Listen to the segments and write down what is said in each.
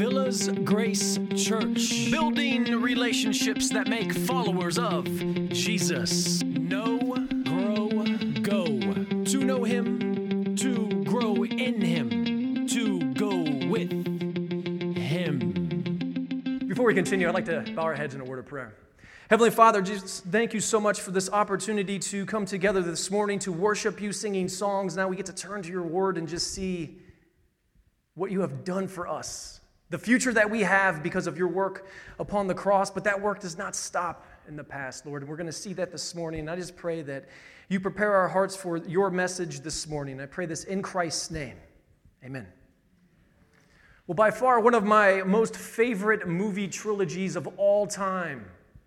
Villas Grace Church, building relationships that make followers of Jesus. Know, grow, go. To know Him, to grow in Him, to go with Him. Before we continue, I'd like to bow our heads in a word of prayer. Heavenly Father, Jesus, thank you so much for this opportunity to come together this morning to worship you singing songs. Now we get to turn to your word and just see what you have done for us, the future that we have because of your work upon the cross. But that work does not stop in the past, Lord. And we're going to see that this morning. And I just pray that you prepare our hearts for your message this morning. I pray this in Christ's name. Amen. Well, by far, one of my most favorite movie trilogies of all time,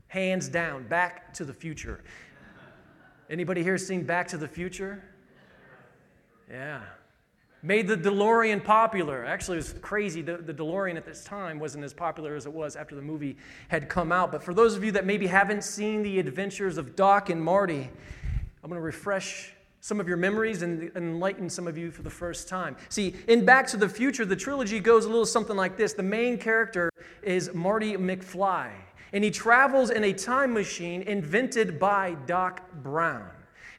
hands down, Back to the Future. Anybody here seen Back to the Future? Yeah. Made the DeLorean popular. Actually, it was crazy. The, the DeLorean at this time wasn't as popular as it was after the movie had come out. But for those of you that maybe haven't seen the adventures of Doc and Marty, I'm going to refresh some of your memories and enlighten some of you for the first time. See, in Back to the Future, the trilogy goes a little something like this. The main character is Marty McFly, and he travels in a time machine invented by Doc Brown.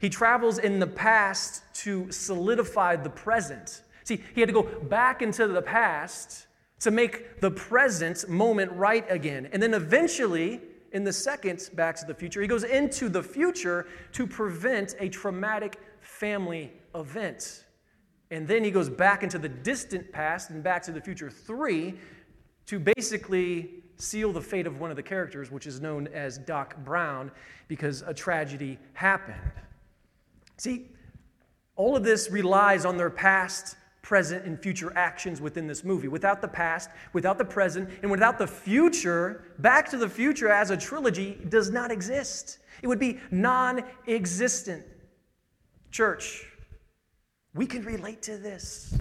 He travels in the past to solidify the present. See, he had to go back into the past to make the present moment right again. And then eventually, in the second Back to the Future, he goes into the future to prevent a traumatic family event. And then he goes back into the distant past and Back to the Future 3 to basically seal the fate of one of the characters, which is known as Doc Brown, because a tragedy happened. See, all of this relies on their past, present, and future actions within this movie. Without the past, without the present, and without the future, Back to the Future as a trilogy does not exist. It would be non existent. Church, we can relate to this.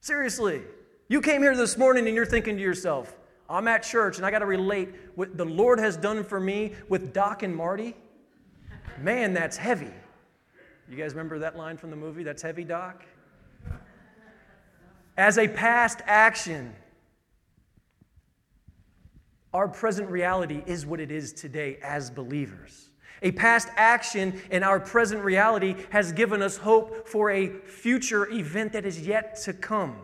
Seriously. You came here this morning and you're thinking to yourself, I'm at church and I got to relate what the Lord has done for me with Doc and Marty. Man, that's heavy. You guys remember that line from the movie? That's heavy, Doc? As a past action, our present reality is what it is today as believers. A past action in our present reality has given us hope for a future event that is yet to come.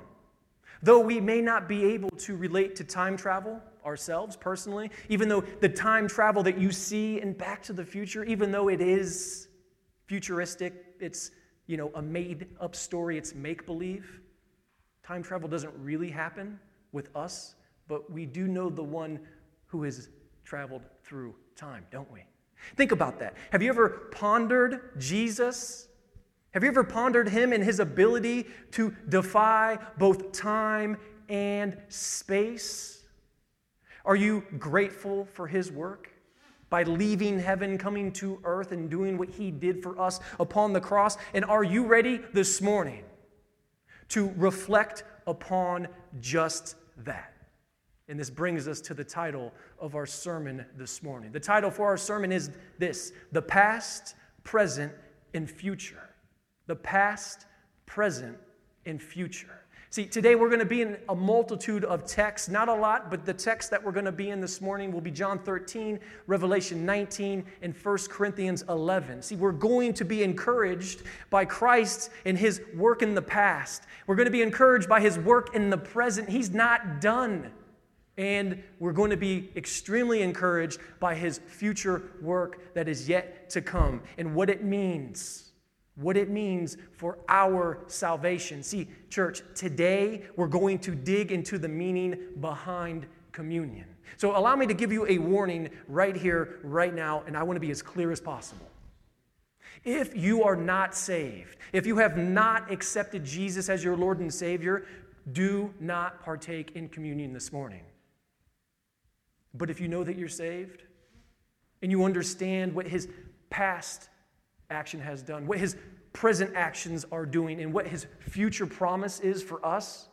Though we may not be able to relate to time travel ourselves personally, even though the time travel that you see in Back to the Future, even though it is futuristic, it's you know a made up story, it's make believe. Time travel doesn't really happen with us, but we do know the one who has traveled through time, don't we? Think about that. Have you ever pondered Jesus? Have you ever pondered him and his ability to defy both time and space? Are you grateful for his work? By leaving heaven, coming to earth, and doing what he did for us upon the cross? And are you ready this morning to reflect upon just that? And this brings us to the title of our sermon this morning. The title for our sermon is this The Past, Present, and Future. The past, present, and future. See, today we're going to be in a multitude of texts, not a lot, but the text that we're going to be in this morning will be John 13, Revelation 19, and 1 Corinthians 11. See, we're going to be encouraged by Christ and his work in the past. We're going to be encouraged by his work in the present. He's not done. And we're going to be extremely encouraged by his future work that is yet to come and what it means what it means for our salvation. See, church, today we're going to dig into the meaning behind communion. So, allow me to give you a warning right here, right now, and I want to be as clear as possible. If you are not saved, if you have not accepted Jesus as your Lord and Savior, do not partake in communion this morning. But if you know that you're saved and you understand what His past action has done, what his present actions are doing, and what his future promise is for us,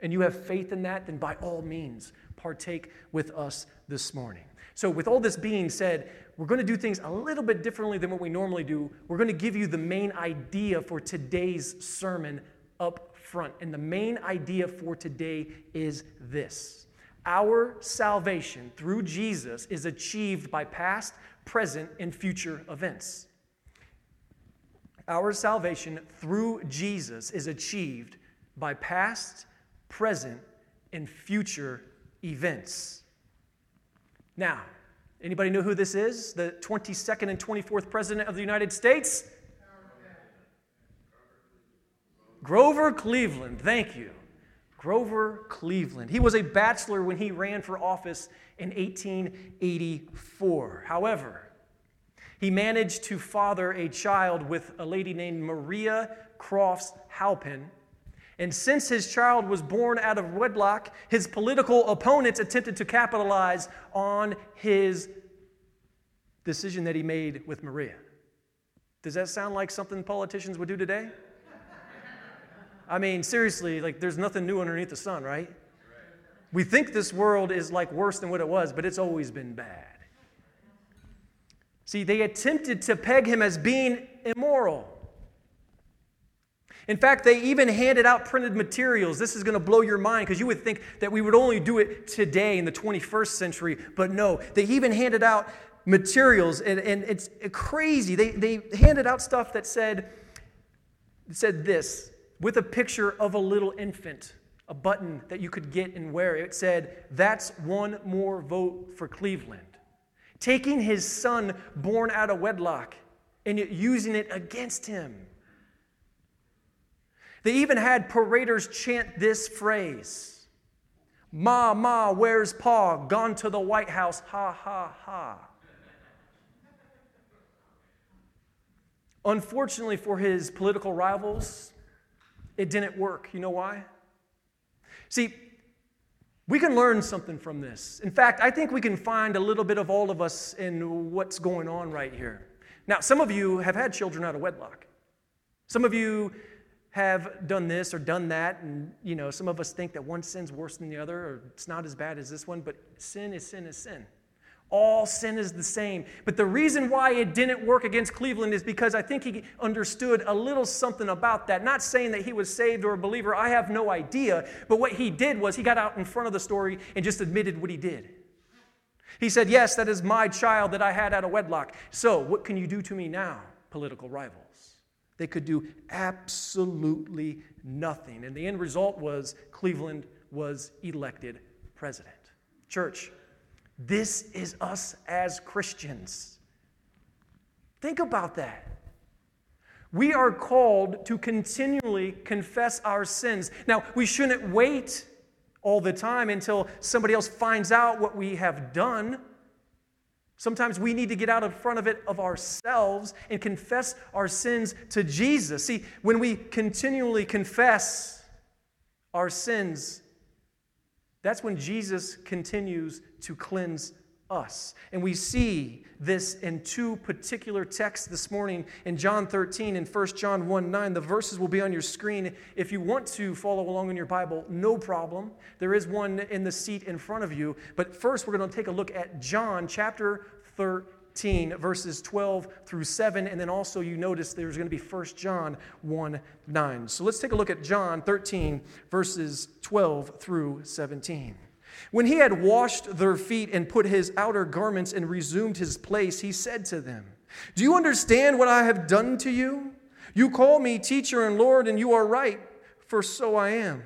and you have faith in that, then by all means, partake with us this morning. So, with all this being said, we're going to do things a little bit differently than what we normally do. We're going to give you the main idea for today's sermon up front. And the main idea for today is this Our salvation through Jesus is achieved by past, present, and future events. Our salvation through Jesus is achieved by past, present, and future events. Now, anybody know who this is? The 22nd and 24th President of the United States? Grover Cleveland. Thank you. Grover Cleveland. He was a bachelor when he ran for office in 1884. However, he managed to father a child with a lady named Maria Crofts Halpin. And since his child was born out of wedlock, his political opponents attempted to capitalize on his decision that he made with Maria. Does that sound like something politicians would do today? I mean, seriously, like there's nothing new underneath the sun, right? We think this world is like worse than what it was, but it's always been bad. See, they attempted to peg him as being immoral. In fact, they even handed out printed materials. This is going to blow your mind because you would think that we would only do it today in the 21st century, but no. They even handed out materials, and, and it's crazy. They, they handed out stuff that said, said this with a picture of a little infant, a button that you could get and wear. It said, That's one more vote for Cleveland. Taking his son born out of wedlock and using it against him. They even had paraders chant this phrase Ma, Ma, where's Pa? Gone to the White House, ha, ha, ha. Unfortunately for his political rivals, it didn't work. You know why? See, we can learn something from this. In fact, I think we can find a little bit of all of us in what's going on right here. Now, some of you have had children out of wedlock. Some of you have done this or done that, and you know, some of us think that one sin's worse than the other, or it's not as bad as this one, but sin is sin is sin. All sin is the same. But the reason why it didn't work against Cleveland is because I think he understood a little something about that. Not saying that he was saved or a believer, I have no idea. But what he did was he got out in front of the story and just admitted what he did. He said, Yes, that is my child that I had out of wedlock. So, what can you do to me now, political rivals? They could do absolutely nothing. And the end result was Cleveland was elected president. Church, this is us as Christians. Think about that. We are called to continually confess our sins. Now, we shouldn't wait all the time until somebody else finds out what we have done. Sometimes we need to get out in front of it of ourselves and confess our sins to Jesus. See, when we continually confess our sins, that's when Jesus continues to cleanse us. And we see this in two particular texts this morning in John 13 and 1 John 1 9. The verses will be on your screen. If you want to follow along in your Bible, no problem. There is one in the seat in front of you. But first, we're going to take a look at John chapter 13 verses 12 through 7. And then also, you notice there's going to be 1 John 1 9. So let's take a look at John 13, verses 12 through 17. When he had washed their feet and put his outer garments and resumed his place, he said to them, Do you understand what I have done to you? You call me teacher and Lord, and you are right, for so I am.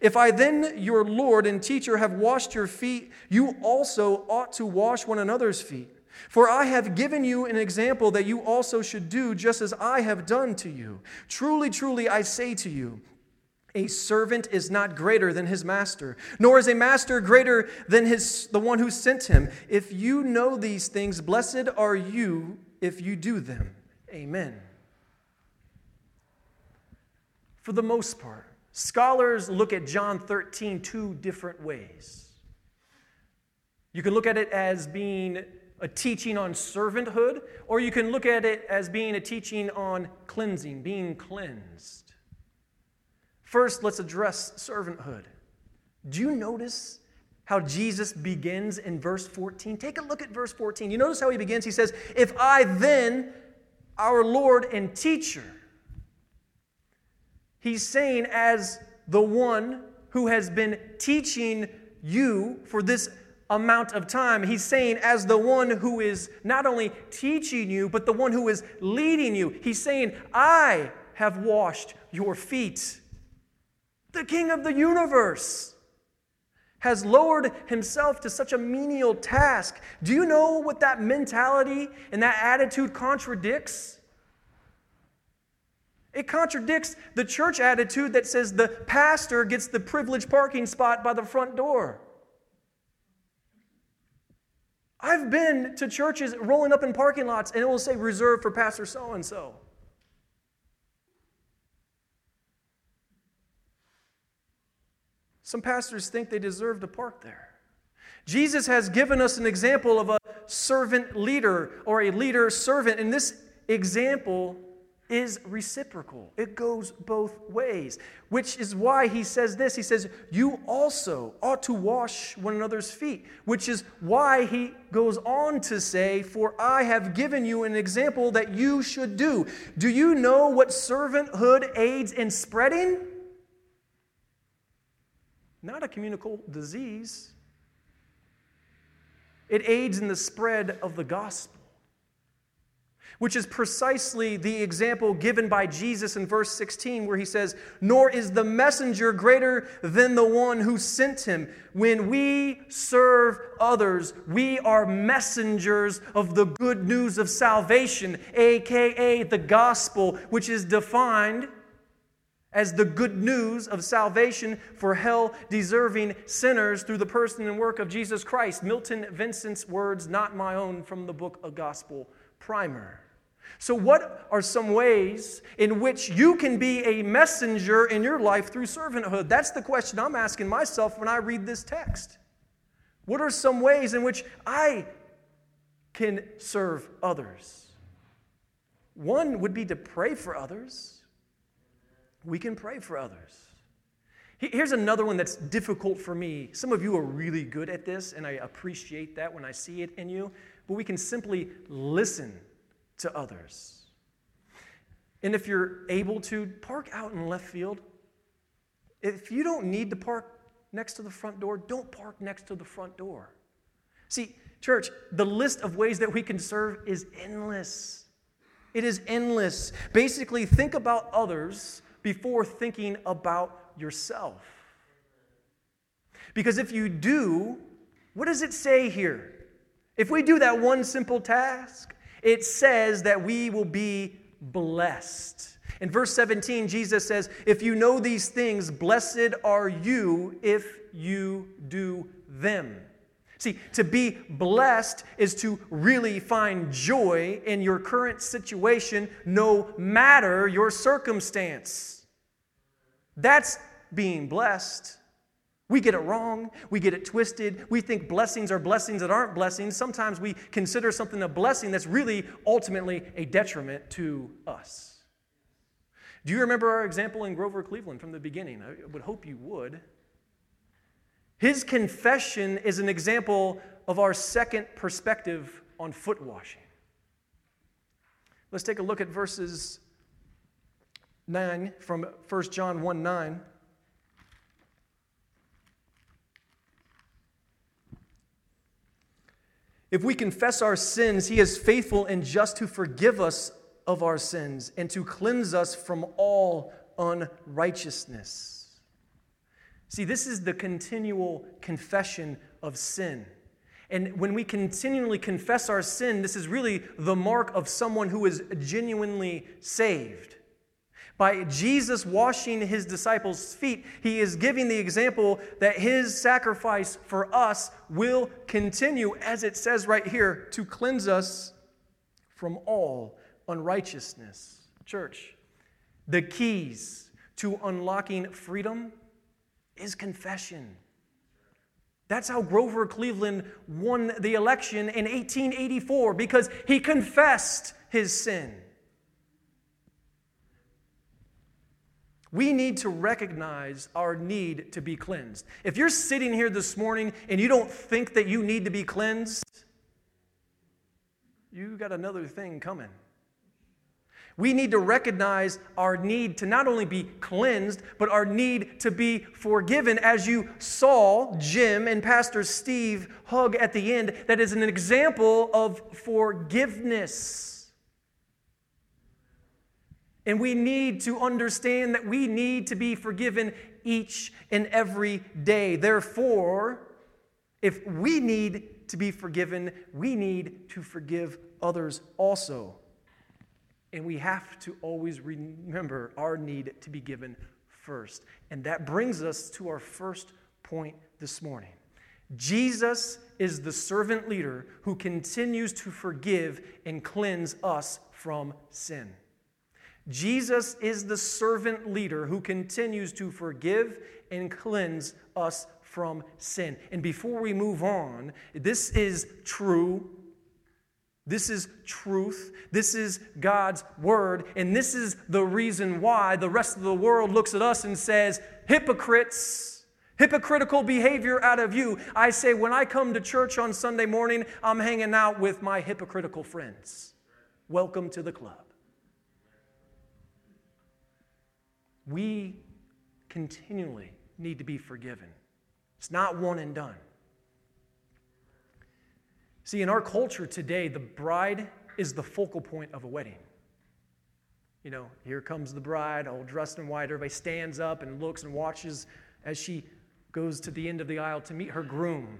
If I then, your Lord and teacher, have washed your feet, you also ought to wash one another's feet. For I have given you an example that you also should do just as I have done to you. Truly, truly, I say to you, a servant is not greater than his master, nor is a master greater than his, the one who sent him. If you know these things, blessed are you if you do them. Amen. For the most part, scholars look at John 13 two different ways. You can look at it as being a teaching on servanthood, or you can look at it as being a teaching on cleansing, being cleansed. First, let's address servanthood. Do you notice how Jesus begins in verse 14? Take a look at verse 14. You notice how he begins? He says, If I then, our Lord and teacher, He's saying, as the one who has been teaching you for this amount of time, he's saying, as the one who is not only teaching you, but the one who is leading you, he's saying, I have washed your feet. The King of the universe has lowered himself to such a menial task. Do you know what that mentality and that attitude contradicts? It contradicts the church attitude that says the pastor gets the privileged parking spot by the front door. I've been to churches rolling up in parking lots and it will say reserved for Pastor so and so. Some pastors think they deserve to park there. Jesus has given us an example of a servant leader or a leader servant, and this example is reciprocal. It goes both ways, which is why he says this. He says, You also ought to wash one another's feet, which is why he goes on to say, For I have given you an example that you should do. Do you know what servanthood aids in spreading? Not a communicable disease. It aids in the spread of the gospel, which is precisely the example given by Jesus in verse 16, where he says, Nor is the messenger greater than the one who sent him. When we serve others, we are messengers of the good news of salvation, aka the gospel, which is defined as the good news of salvation for hell deserving sinners through the person and work of Jesus Christ. Milton Vincent's words, not my own, from the book of Gospel Primer. So, what are some ways in which you can be a messenger in your life through servanthood? That's the question I'm asking myself when I read this text. What are some ways in which I can serve others? One would be to pray for others we can pray for others. Here's another one that's difficult for me. Some of you are really good at this, and I appreciate that when I see it in you. But we can simply listen to others. And if you're able to, park out in left field. If you don't need to park next to the front door, don't park next to the front door. See, church, the list of ways that we can serve is endless. It is endless. Basically, think about others before thinking about yourself. Because if you do, what does it say here? If we do that one simple task, it says that we will be blessed. In verse 17, Jesus says, If you know these things, blessed are you if you do them. See, to be blessed is to really find joy in your current situation, no matter your circumstance. That's being blessed. We get it wrong. We get it twisted. We think blessings are blessings that aren't blessings. Sometimes we consider something a blessing that's really ultimately a detriment to us. Do you remember our example in Grover Cleveland from the beginning? I would hope you would. His confession is an example of our second perspective on foot washing. Let's take a look at verses 9 from 1 John 1 9. If we confess our sins, he is faithful and just to forgive us of our sins and to cleanse us from all unrighteousness. See, this is the continual confession of sin. And when we continually confess our sin, this is really the mark of someone who is genuinely saved. By Jesus washing his disciples' feet, he is giving the example that his sacrifice for us will continue, as it says right here, to cleanse us from all unrighteousness. Church, the keys to unlocking freedom is confession. That's how Grover Cleveland won the election in 1884 because he confessed his sin. We need to recognize our need to be cleansed. If you're sitting here this morning and you don't think that you need to be cleansed, you got another thing coming. We need to recognize our need to not only be cleansed, but our need to be forgiven. As you saw Jim and Pastor Steve hug at the end, that is an example of forgiveness. And we need to understand that we need to be forgiven each and every day. Therefore, if we need to be forgiven, we need to forgive others also. And we have to always remember our need to be given first. And that brings us to our first point this morning. Jesus is the servant leader who continues to forgive and cleanse us from sin. Jesus is the servant leader who continues to forgive and cleanse us from sin. And before we move on, this is true this is truth. This is God's word. And this is the reason why the rest of the world looks at us and says, hypocrites, hypocritical behavior out of you. I say, when I come to church on Sunday morning, I'm hanging out with my hypocritical friends. Welcome to the club. We continually need to be forgiven. It's not one and done. See, in our culture today, the bride is the focal point of a wedding. You know, here comes the bride, all dressed in white. Everybody stands up and looks and watches as she goes to the end of the aisle to meet her groom.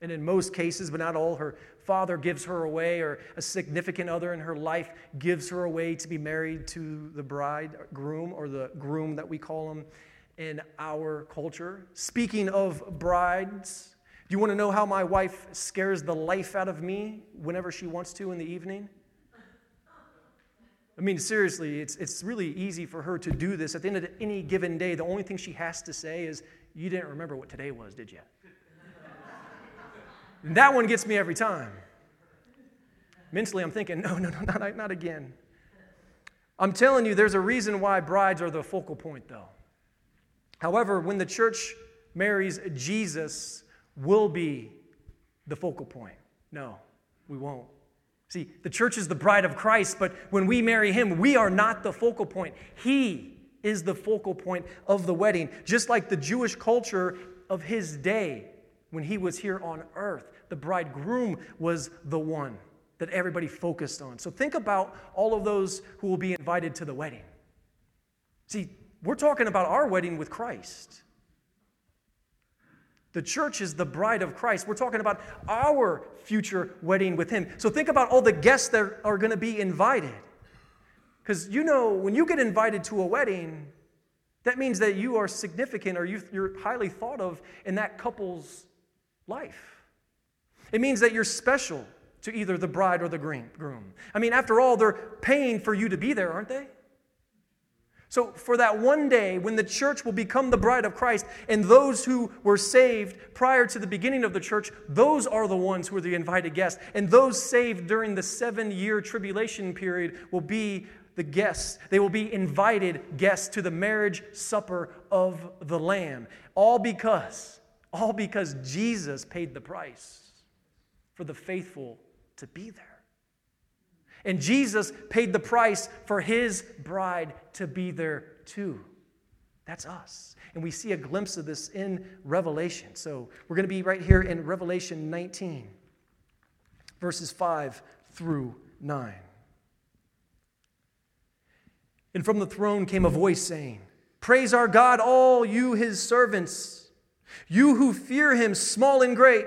And in most cases, but not all, her father gives her away, or a significant other in her life gives her away to be married to the bridegroom or the groom that we call him in our culture. Speaking of brides, do you want to know how my wife scares the life out of me whenever she wants to in the evening? I mean, seriously, it's, it's really easy for her to do this. At the end of any given day, the only thing she has to say is, You didn't remember what today was, did you? And that one gets me every time. Mentally, I'm thinking, No, no, no, not, not again. I'm telling you, there's a reason why brides are the focal point, though. However, when the church marries Jesus, will be the focal point. No, we won't. See, the church is the bride of Christ, but when we marry him, we are not the focal point. He is the focal point of the wedding, just like the Jewish culture of his day when he was here on earth. The bridegroom was the one that everybody focused on. So think about all of those who will be invited to the wedding. See, we're talking about our wedding with Christ. The church is the bride of Christ. We're talking about our future wedding with Him. So think about all the guests that are going to be invited. Because you know, when you get invited to a wedding, that means that you are significant or you, are highly thought of in that couple's life. It means that you're special to either the bride or the groom. I mean, after all, they're paying for you to be there, aren't they? So, for that one day when the church will become the bride of Christ, and those who were saved prior to the beginning of the church, those are the ones who are the invited guests. And those saved during the seven year tribulation period will be the guests. They will be invited guests to the marriage supper of the Lamb. All because, all because Jesus paid the price for the faithful to be there. And Jesus paid the price for his bride to be there too. That's us. And we see a glimpse of this in Revelation. So we're going to be right here in Revelation 19, verses 5 through 9. And from the throne came a voice saying, Praise our God, all you his servants, you who fear him, small and great.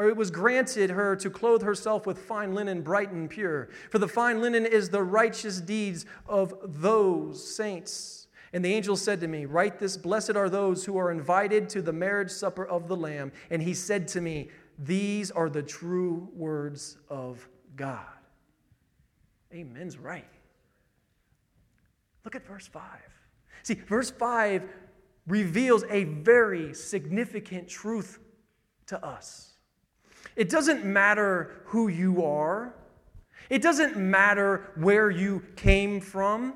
or it was granted her to clothe herself with fine linen, bright and pure. For the fine linen is the righteous deeds of those saints. And the angel said to me, Write this Blessed are those who are invited to the marriage supper of the Lamb. And he said to me, These are the true words of God. Amen's right. Look at verse 5. See, verse 5 reveals a very significant truth to us. It doesn't matter who you are, it doesn't matter where you came from,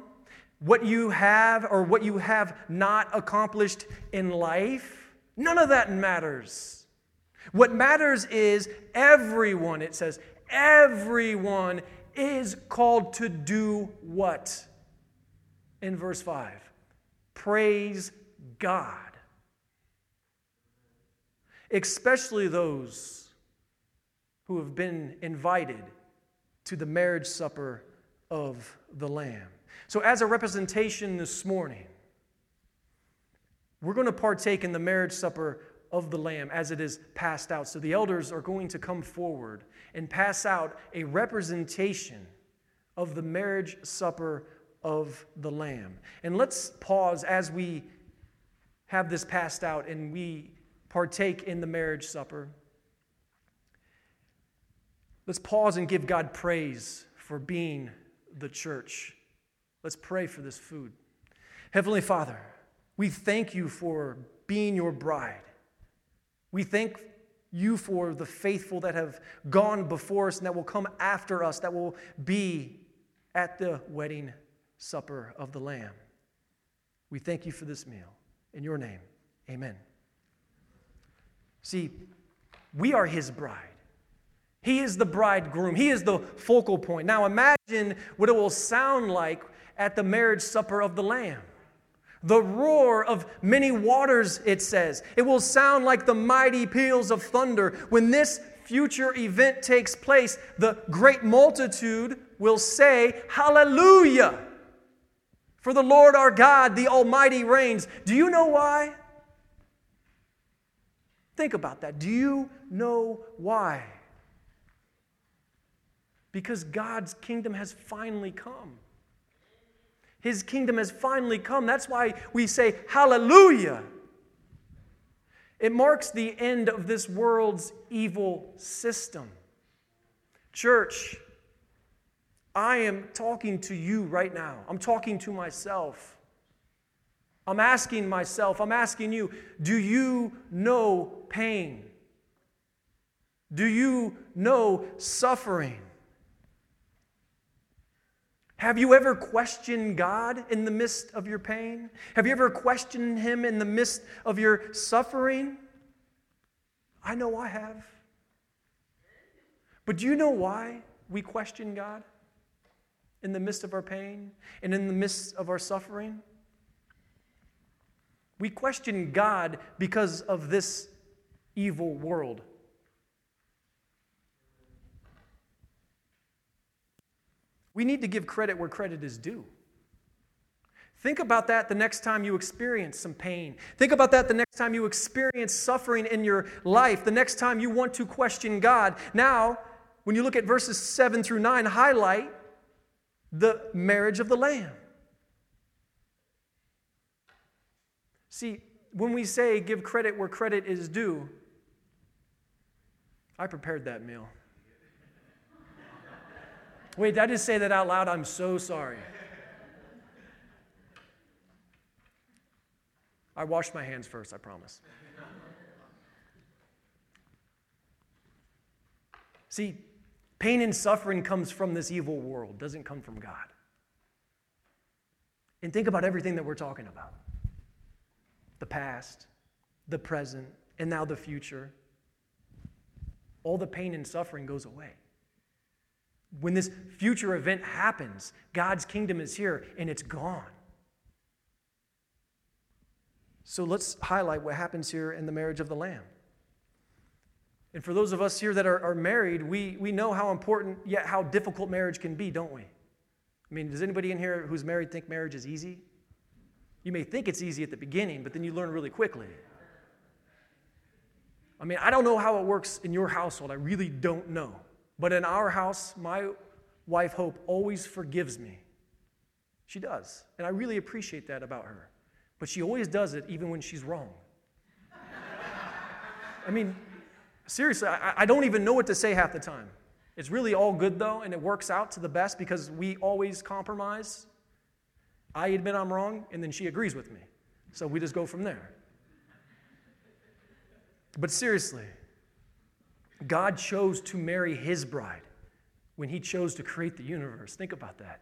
what you have or what you have not accomplished in life. None of that matters. What matters is everyone, it says, everyone is called to do what? In verse 5 praise God. Especially those who have been invited to the marriage supper of the Lamb. So, as a representation this morning, we're going to partake in the marriage supper of the Lamb as it is passed out. So, the elders are going to come forward and pass out a representation of the marriage supper of the Lamb. And let's pause as we have this passed out and we partake in the marriage supper. Let's pause and give God praise for being the church. Let's pray for this food. Heavenly Father, we thank you for being your bride. We thank you for the faithful that have gone before us and that will come after us, that will be at the wedding supper of the Lamb. We thank you for this meal. In your name, amen. See, we are his bride. He is the bridegroom. He is the focal point. Now imagine what it will sound like at the marriage supper of the Lamb. The roar of many waters, it says. It will sound like the mighty peals of thunder. When this future event takes place, the great multitude will say, Hallelujah! For the Lord our God, the Almighty, reigns. Do you know why? Think about that. Do you know why? Because God's kingdom has finally come. His kingdom has finally come. That's why we say, Hallelujah. It marks the end of this world's evil system. Church, I am talking to you right now. I'm talking to myself. I'm asking myself, I'm asking you, do you know pain? Do you know suffering? Have you ever questioned God in the midst of your pain? Have you ever questioned Him in the midst of your suffering? I know I have. But do you know why we question God in the midst of our pain and in the midst of our suffering? We question God because of this evil world. We need to give credit where credit is due. Think about that the next time you experience some pain. Think about that the next time you experience suffering in your life, the next time you want to question God. Now, when you look at verses 7 through 9, highlight the marriage of the Lamb. See, when we say give credit where credit is due, I prepared that meal. Wait, did I just say that out loud? I'm so sorry. I washed my hands first, I promise. See, pain and suffering comes from this evil world, doesn't come from God. And think about everything that we're talking about the past, the present, and now the future. All the pain and suffering goes away. When this future event happens, God's kingdom is here and it's gone. So let's highlight what happens here in the marriage of the Lamb. And for those of us here that are, are married, we, we know how important yet how difficult marriage can be, don't we? I mean, does anybody in here who's married think marriage is easy? You may think it's easy at the beginning, but then you learn really quickly. I mean, I don't know how it works in your household. I really don't know. But in our house, my wife, Hope, always forgives me. She does. And I really appreciate that about her. But she always does it even when she's wrong. I mean, seriously, I, I, don't even know what to say half the time. It's really all good though, and it works out to the best because we always compromise. I admit I'm wrong, and then she agrees with me. So we just go from there. But seriously, God chose to marry his bride when he chose to create the universe. Think about that.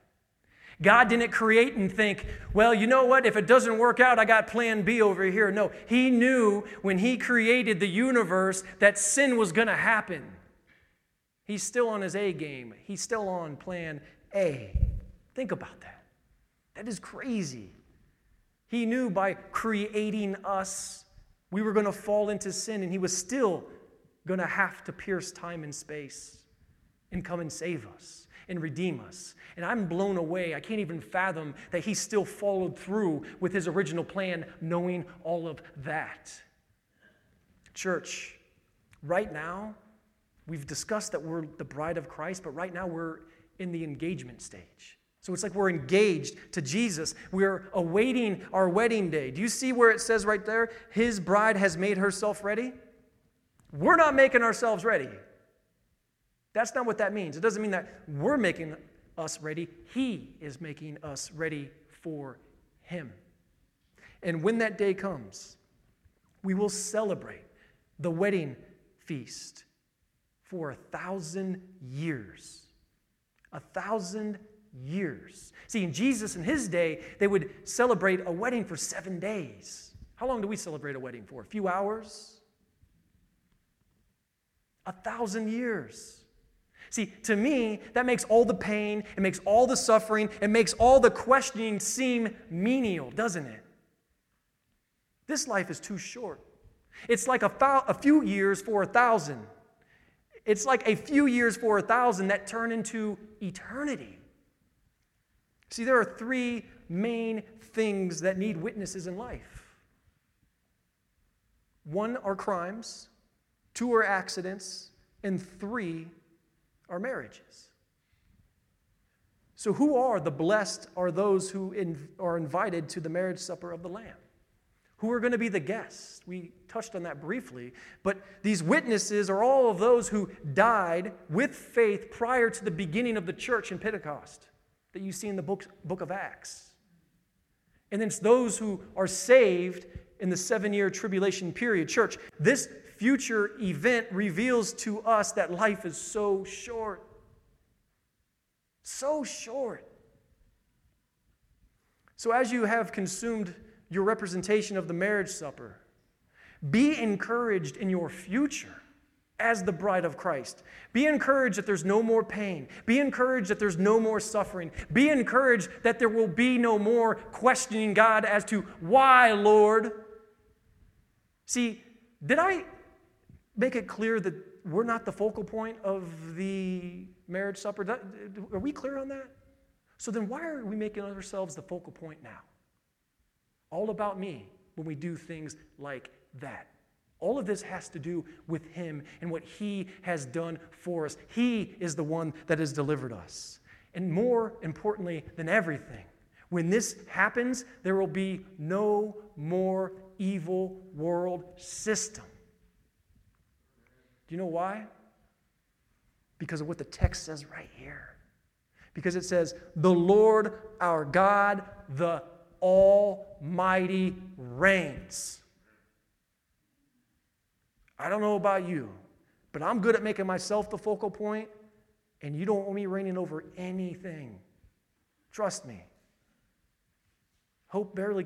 God didn't create and think, well, you know what? If it doesn't work out, I got plan B over here. No, he knew when he created the universe that sin was going to happen. He's still on his A game, he's still on plan A. Think about that. That is crazy. He knew by creating us, we were going to fall into sin, and he was still going to have to pierce time and space and come and save us and redeem us. And I'm blown away. I can't even fathom that he still followed through with his original plan, knowing all of that. Church, right now, we've discussed that we're the bride of Christ, but right now we're in the engagement stage. So it's like we're engaged to Jesus. We're awaiting our wedding day. Do you see where it says right there, His bride has made herself ready? We're not making ourselves ready. That's not what that means. It doesn't mean that we're making us ready, He is making us ready for Him. And when that day comes, we will celebrate the wedding feast for a thousand years. A thousand years. See, in Jesus in his day, they would celebrate a wedding for seven days. How long do we celebrate a wedding for? A few hours? A thousand years. See, to me, that makes all the pain, it makes all the suffering, it makes all the questioning seem menial, doesn't it? This life is too short. It's like a, thou- a few years for a thousand. It's like a few years for a thousand that turn into eternity. See, there are three main things that need witnesses in life one are crimes, two are accidents, and three are marriages. So, who are the blessed are those who in, are invited to the marriage supper of the Lamb? Who are going to be the guests? We touched on that briefly. But these witnesses are all of those who died with faith prior to the beginning of the church in Pentecost that you see in the book, book of Acts. And it's those who are saved in the seven year tribulation period. Church, this future event reveals to us that life is so short. So short. So, as you have consumed your representation of the marriage supper, be encouraged in your future as the bride of Christ. Be encouraged that there's no more pain. Be encouraged that there's no more suffering. Be encouraged that there will be no more questioning God as to why, Lord. See, did I make it clear that we're not the focal point of the marriage supper? Are we clear on that? So then, why are we making ourselves the focal point now? All about me when we do things like that. All of this has to do with Him and what He has done for us. He is the one that has delivered us. And more importantly than everything, when this happens, there will be no more evil world system. Do you know why? Because of what the text says right here. Because it says, The Lord our God, the Almighty reigns. I don't know about you, but I'm good at making myself the focal point, and you don't want me reigning over anything. Trust me. Hope barely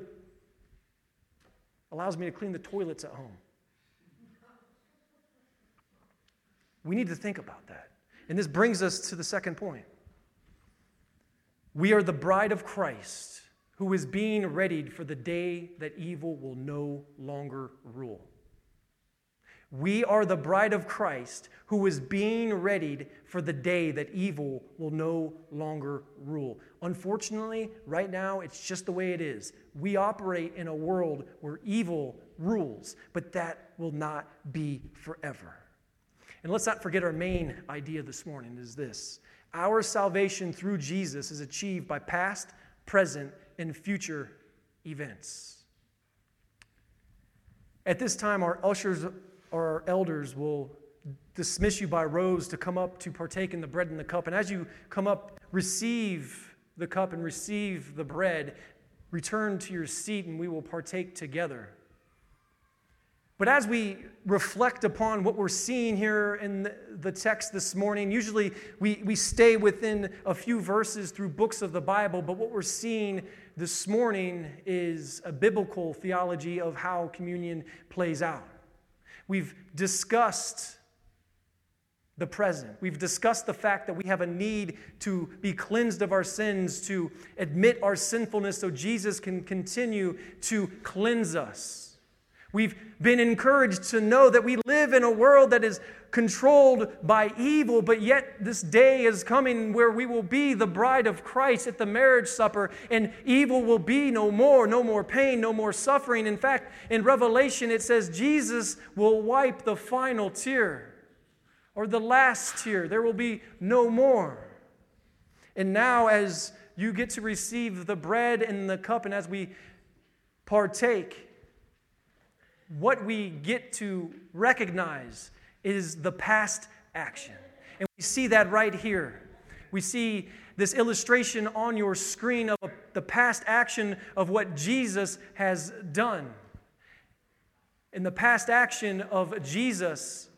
allows me to clean the toilets at home. We need to think about that. And this brings us to the second point. We are the bride of Christ who is being readied for the day that evil will no longer rule. We are the bride of Christ who is being readied for the day that evil will no longer rule. Unfortunately, right now, it's just the way it is. We operate in a world where evil rules, but that will not be forever. And let's not forget our main idea this morning is this our salvation through Jesus is achieved by past, present, and future events. At this time, our ushers or our elders will dismiss you by rows to come up to partake in the bread and the cup. And as you come up, receive the cup and receive the bread. return to your seat and we will partake together. But as we reflect upon what we're seeing here in the text this morning, usually we, we stay within a few verses through books of the Bible, but what we're seeing this morning is a biblical theology of how communion plays out. We've discussed the present. We've discussed the fact that we have a need to be cleansed of our sins, to admit our sinfulness so Jesus can continue to cleanse us. We've been encouraged to know that we live in a world that is controlled by evil, but yet this day is coming where we will be the bride of Christ at the marriage supper, and evil will be no more, no more pain, no more suffering. In fact, in Revelation, it says Jesus will wipe the final tear or the last tear. There will be no more. And now, as you get to receive the bread and the cup, and as we partake, what we get to recognize is the past action. And we see that right here. We see this illustration on your screen of the past action of what Jesus has done. In the past action of Jesus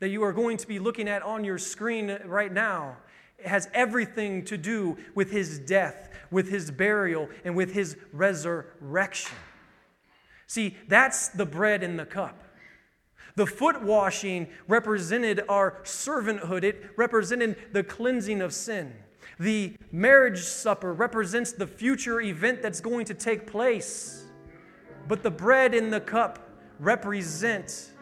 that you are going to be looking at on your screen right now, has everything to do with his death, with his burial, and with his resurrection. See, that's the bread in the cup. The foot washing represented our servanthood, it represented the cleansing of sin. The marriage supper represents the future event that's going to take place. But the bread in the cup represents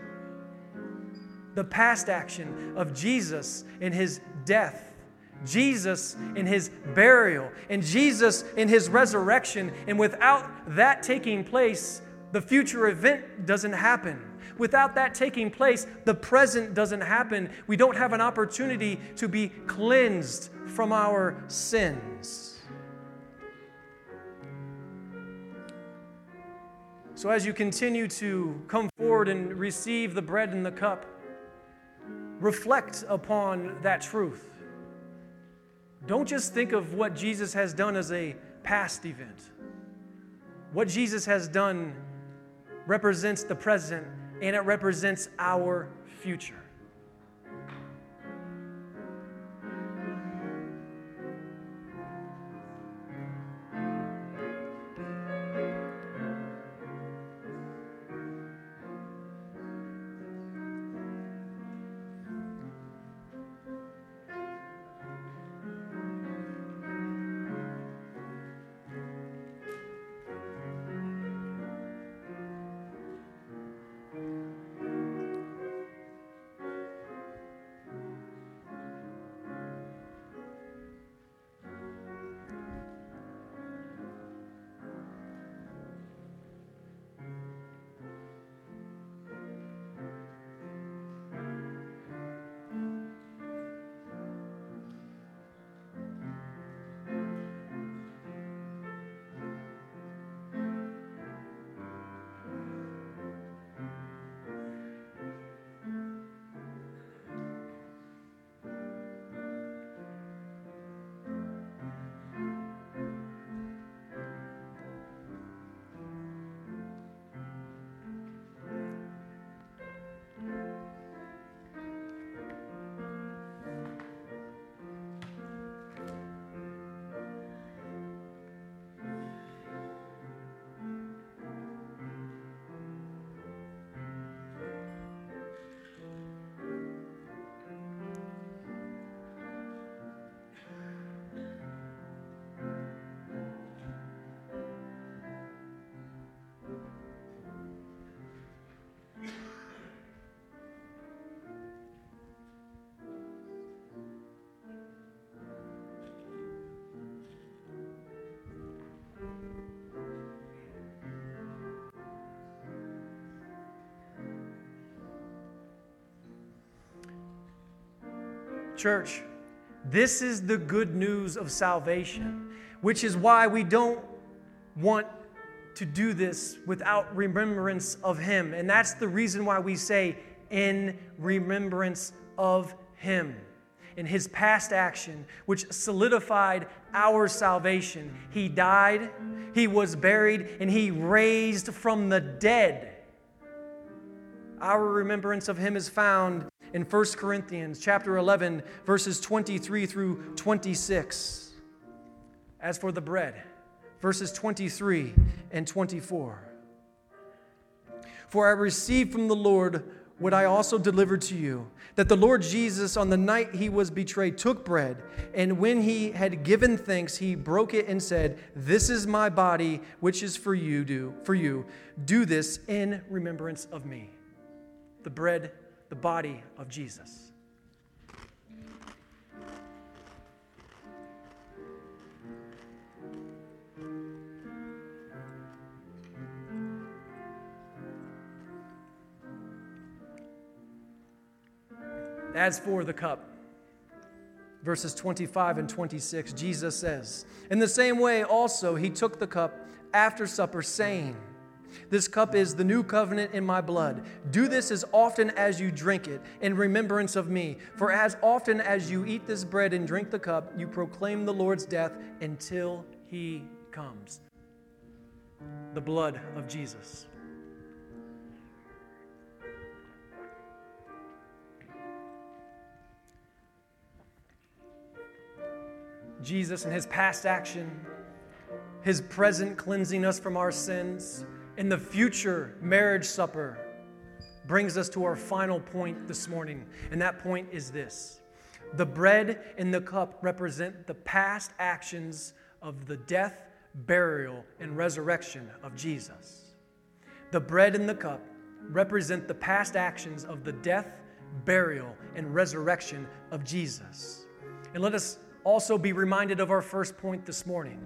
the past action of Jesus in his death, Jesus in his burial, and Jesus in his resurrection. And without that taking place, the future event doesn't happen. Without that taking place, the present doesn't happen. We don't have an opportunity to be cleansed from our sins. So, as you continue to come forward and receive the bread and the cup, reflect upon that truth. Don't just think of what Jesus has done as a past event. What Jesus has done represents the present and it represents our future. Church, this is the good news of salvation, which is why we don't want to do this without remembrance of Him. And that's the reason why we say, in remembrance of Him. In His past action, which solidified our salvation, He died, he was buried, and he raised from the dead. Our remembrance of him is found in 1 Corinthians chapter 11 verses 23 through 26. As for the bread, verses 23 and 24. For I received from the Lord what I also delivered to you that the Lord Jesus, on the night he was betrayed, took bread, and when he had given thanks, he broke it and said, This is my body, which is for you, do for you. Do this in remembrance of me. The bread, the body of Jesus. As for the cup, verses 25 and 26, Jesus says, In the same way also he took the cup after supper, saying, This cup is the new covenant in my blood. Do this as often as you drink it in remembrance of me. For as often as you eat this bread and drink the cup, you proclaim the Lord's death until he comes. The blood of Jesus. Jesus and his past action, his present cleansing us from our sins, and the future marriage supper brings us to our final point this morning. And that point is this the bread and the cup represent the past actions of the death, burial, and resurrection of Jesus. The bread and the cup represent the past actions of the death, burial, and resurrection of Jesus. And let us also be reminded of our first point this morning.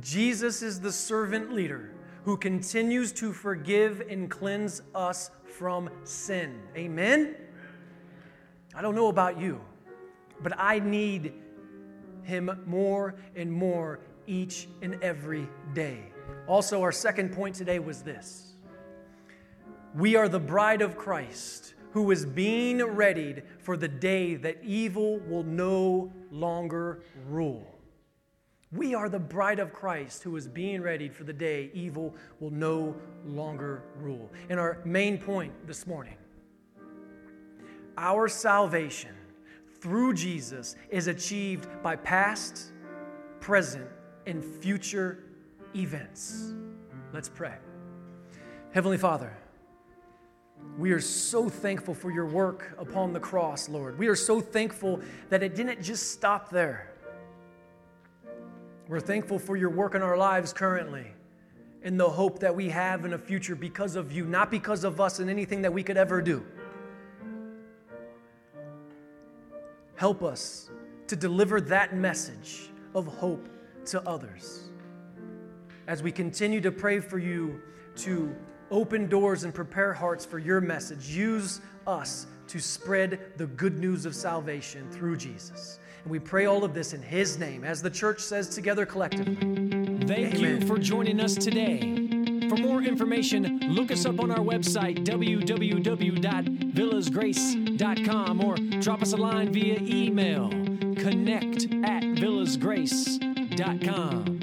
Jesus is the servant leader who continues to forgive and cleanse us from sin. Amen? I don't know about you, but I need him more and more each and every day. Also, our second point today was this We are the bride of Christ who is being readied for the day that evil will no longer rule. We are the bride of Christ who is being readied for the day evil will no longer rule. And our main point this morning our salvation through Jesus is achieved by past, present, and future events. Let's pray. Heavenly Father, we are so thankful for your work upon the cross, Lord. We are so thankful that it didn't just stop there. We're thankful for your work in our lives currently and the hope that we have in a future because of you, not because of us and anything that we could ever do. Help us to deliver that message of hope to others. As we continue to pray for you to open doors and prepare hearts for your message. Use us to spread the good news of salvation through Jesus. And we pray all of this in His name, as the church says together collectively. Thank Amen. you for joining us today. For more information, look us up on our website, www.villasgrace.com, or drop us a line via email, connect at villasgrace.com.